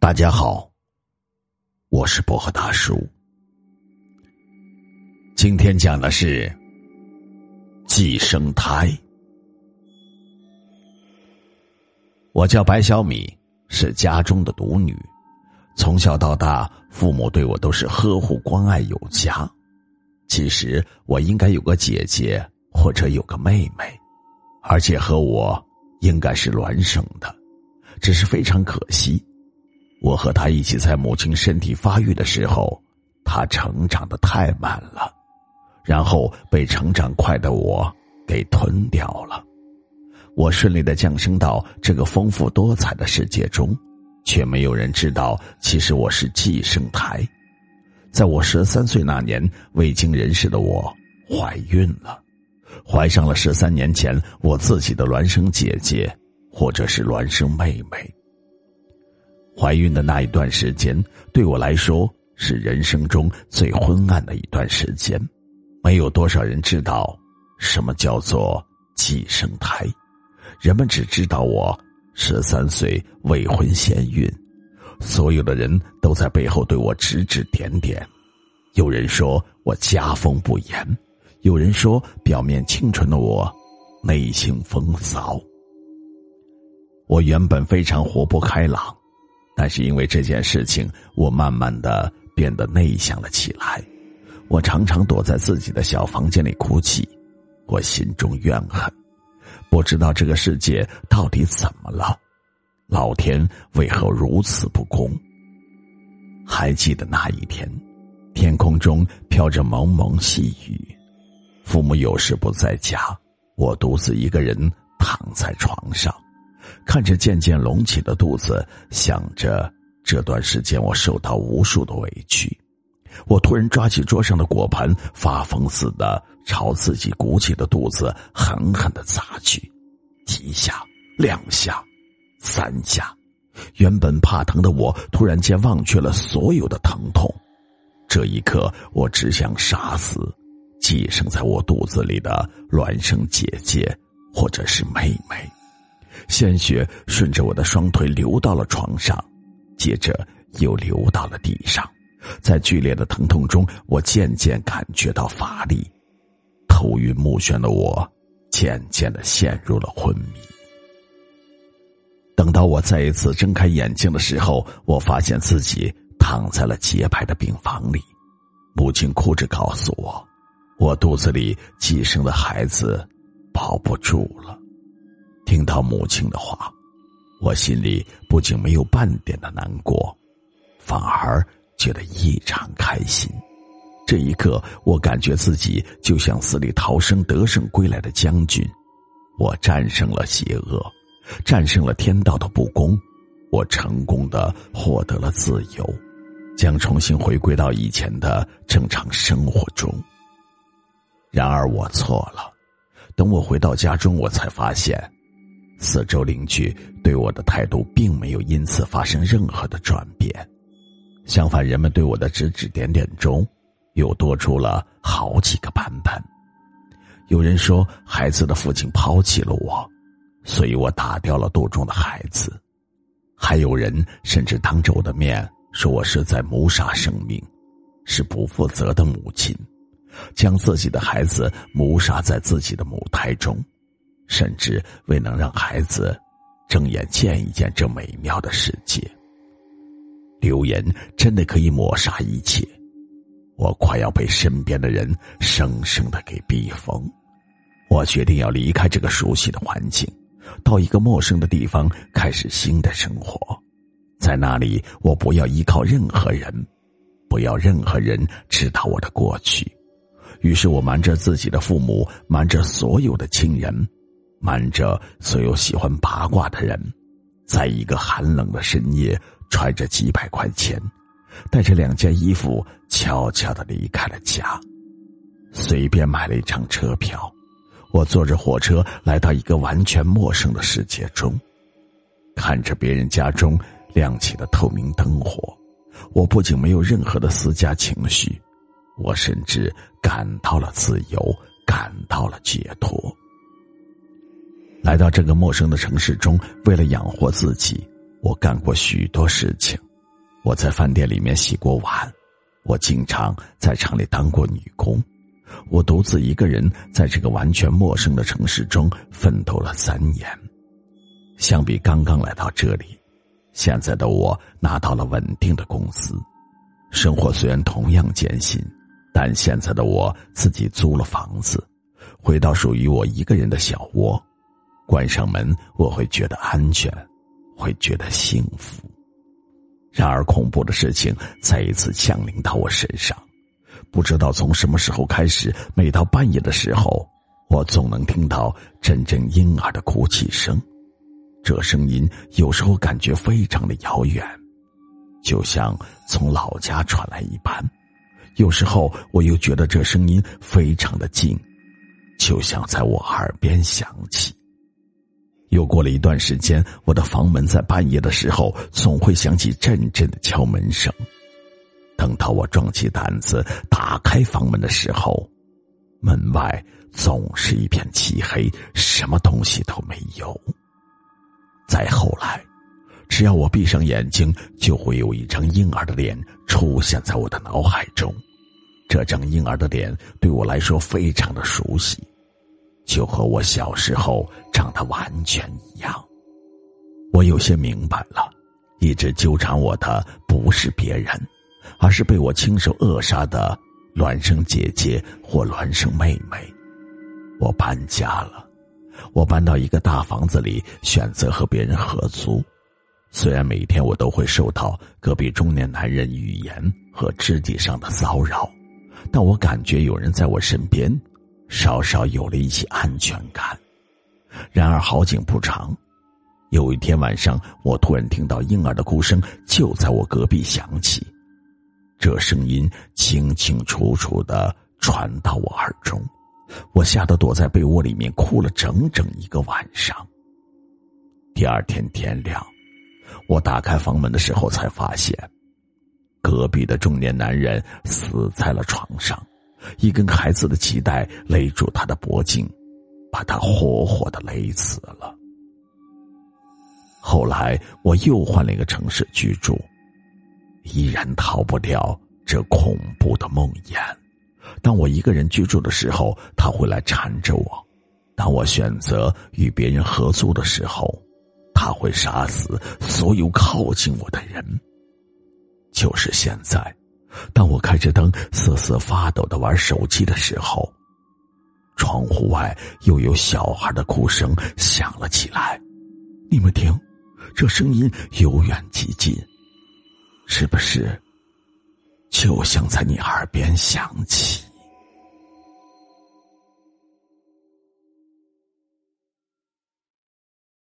大家好，我是薄荷大叔。今天讲的是寄生胎。我叫白小米，是家中的独女，从小到大，父母对我都是呵护关爱有加。其实我应该有个姐姐或者有个妹妹，而且和我应该是孪生的，只是非常可惜。我和他一起在母亲身体发育的时候，他成长的太慢了，然后被成长快的我给吞掉了。我顺利的降生到这个丰富多彩的世界中，却没有人知道，其实我是寄生胎。在我十三岁那年，未经人事的我怀孕了，怀上了十三年前我自己的孪生姐姐，或者是孪生妹妹。怀孕的那一段时间，对我来说是人生中最昏暗的一段时间。没有多少人知道什么叫做寄生胎，人们只知道我十三岁未婚先孕。所有的人都在背后对我指指点点。有人说我家风不严，有人说表面清纯的我内心风骚。我原本非常活泼开朗。但是因为这件事情，我慢慢的变得内向了起来。我常常躲在自己的小房间里哭泣，我心中怨恨，不知道这个世界到底怎么了，老天为何如此不公？还记得那一天，天空中飘着蒙蒙细雨，父母有时不在家，我独自一个人躺在床上。看着渐渐隆起的肚子，想着这段时间我受到无数的委屈，我突然抓起桌上的果盘，发疯似的朝自己鼓起的肚子狠狠的砸去，几下、两下、三下，原本怕疼的我突然间忘却了所有的疼痛。这一刻，我只想杀死寄生在我肚子里的孪生姐姐，或者是妹妹。鲜血顺着我的双腿流到了床上，接着又流到了地上。在剧烈的疼痛中，我渐渐感觉到乏力，头晕目眩的我渐渐的陷入了昏迷。等到我再一次睁开眼睛的时候，我发现自己躺在了洁白的病房里。母亲哭着告诉我，我肚子里寄生的孩子保不住了。听到母亲的话，我心里不仅没有半点的难过，反而觉得异常开心。这一刻，我感觉自己就像死里逃生、得胜归来的将军。我战胜了邪恶，战胜了天道的不公，我成功的获得了自由，将重新回归到以前的正常生活中。然而，我错了。等我回到家中，我才发现。四周邻居对我的态度并没有因此发生任何的转变，相反，人们对我的指指点点中，又多出了好几个版本。有人说孩子的父亲抛弃了我，所以我打掉了肚中的孩子；还有人甚至当着我的面说我是在谋杀生命，是不负责的母亲，将自己的孩子谋杀在自己的母胎中。甚至未能让孩子睁眼见一见这美妙的世界。流言真的可以抹杀一切，我快要被身边的人生生的给逼疯。我决定要离开这个熟悉的环境，到一个陌生的地方开始新的生活。在那里，我不要依靠任何人，不要任何人知道我的过去。于是我瞒着自己的父母，瞒着所有的亲人。瞒着所有喜欢八卦的人，在一个寒冷的深夜，揣着几百块钱，带着两件衣服，悄悄的离开了家，随便买了一张车票。我坐着火车来到一个完全陌生的世界中，看着别人家中亮起的透明灯火，我不仅没有任何的私家情绪，我甚至感到了自由，感到了解脱。来到这个陌生的城市中，为了养活自己，我干过许多事情。我在饭店里面洗过碗，我经常在厂里当过女工，我独自一个人在这个完全陌生的城市中奋斗了三年。相比刚刚来到这里，现在的我拿到了稳定的工资，生活虽然同样艰辛，但现在的我自己租了房子，回到属于我一个人的小窝，关上门我会觉得安全，会觉得幸福。然而，恐怖的事情再一次降临到我身上。不知道从什么时候开始，每到半夜的时候，我总能听到阵阵婴儿的哭泣声。这声音有时候感觉非常的遥远，就像从老家传来一般；有时候我又觉得这声音非常的近，就像在我耳边响起。又过了一段时间，我的房门在半夜的时候总会响起阵阵的敲门声。等到我壮起胆子打开房门的时候，门外总是一片漆黑，什么东西都没有。再后来，只要我闭上眼睛，就会有一张婴儿的脸出现在我的脑海中。这张婴儿的脸对我来说非常的熟悉。就和我小时候长得完全一样，我有些明白了，一直纠缠我的不是别人，而是被我亲手扼杀的孪生姐姐或孪生妹妹。我搬家了，我搬到一个大房子里，选择和别人合租。虽然每天我都会受到隔壁中年男人语言和肢体上的骚扰，但我感觉有人在我身边。稍稍有了一些安全感，然而好景不长，有一天晚上，我突然听到婴儿的哭声就在我隔壁响起，这声音清清楚楚的传到我耳中，我吓得躲在被窝里面哭了整整一个晚上。第二天天亮，我打开房门的时候才发现，隔壁的中年男人死在了床上。一根孩子的脐带勒住他的脖颈，把他活活的勒死了。后来我又换了一个城市居住，依然逃不掉这恐怖的梦魇。当我一个人居住的时候，他会来缠着我；当我选择与别人合租的时候，他会杀死所有靠近我的人。就是现在。当我开着灯瑟瑟发抖的玩手机的时候，窗户外又有小孩的哭声响了起来。你们听，这声音由远及近，是不是就像在你耳边响起？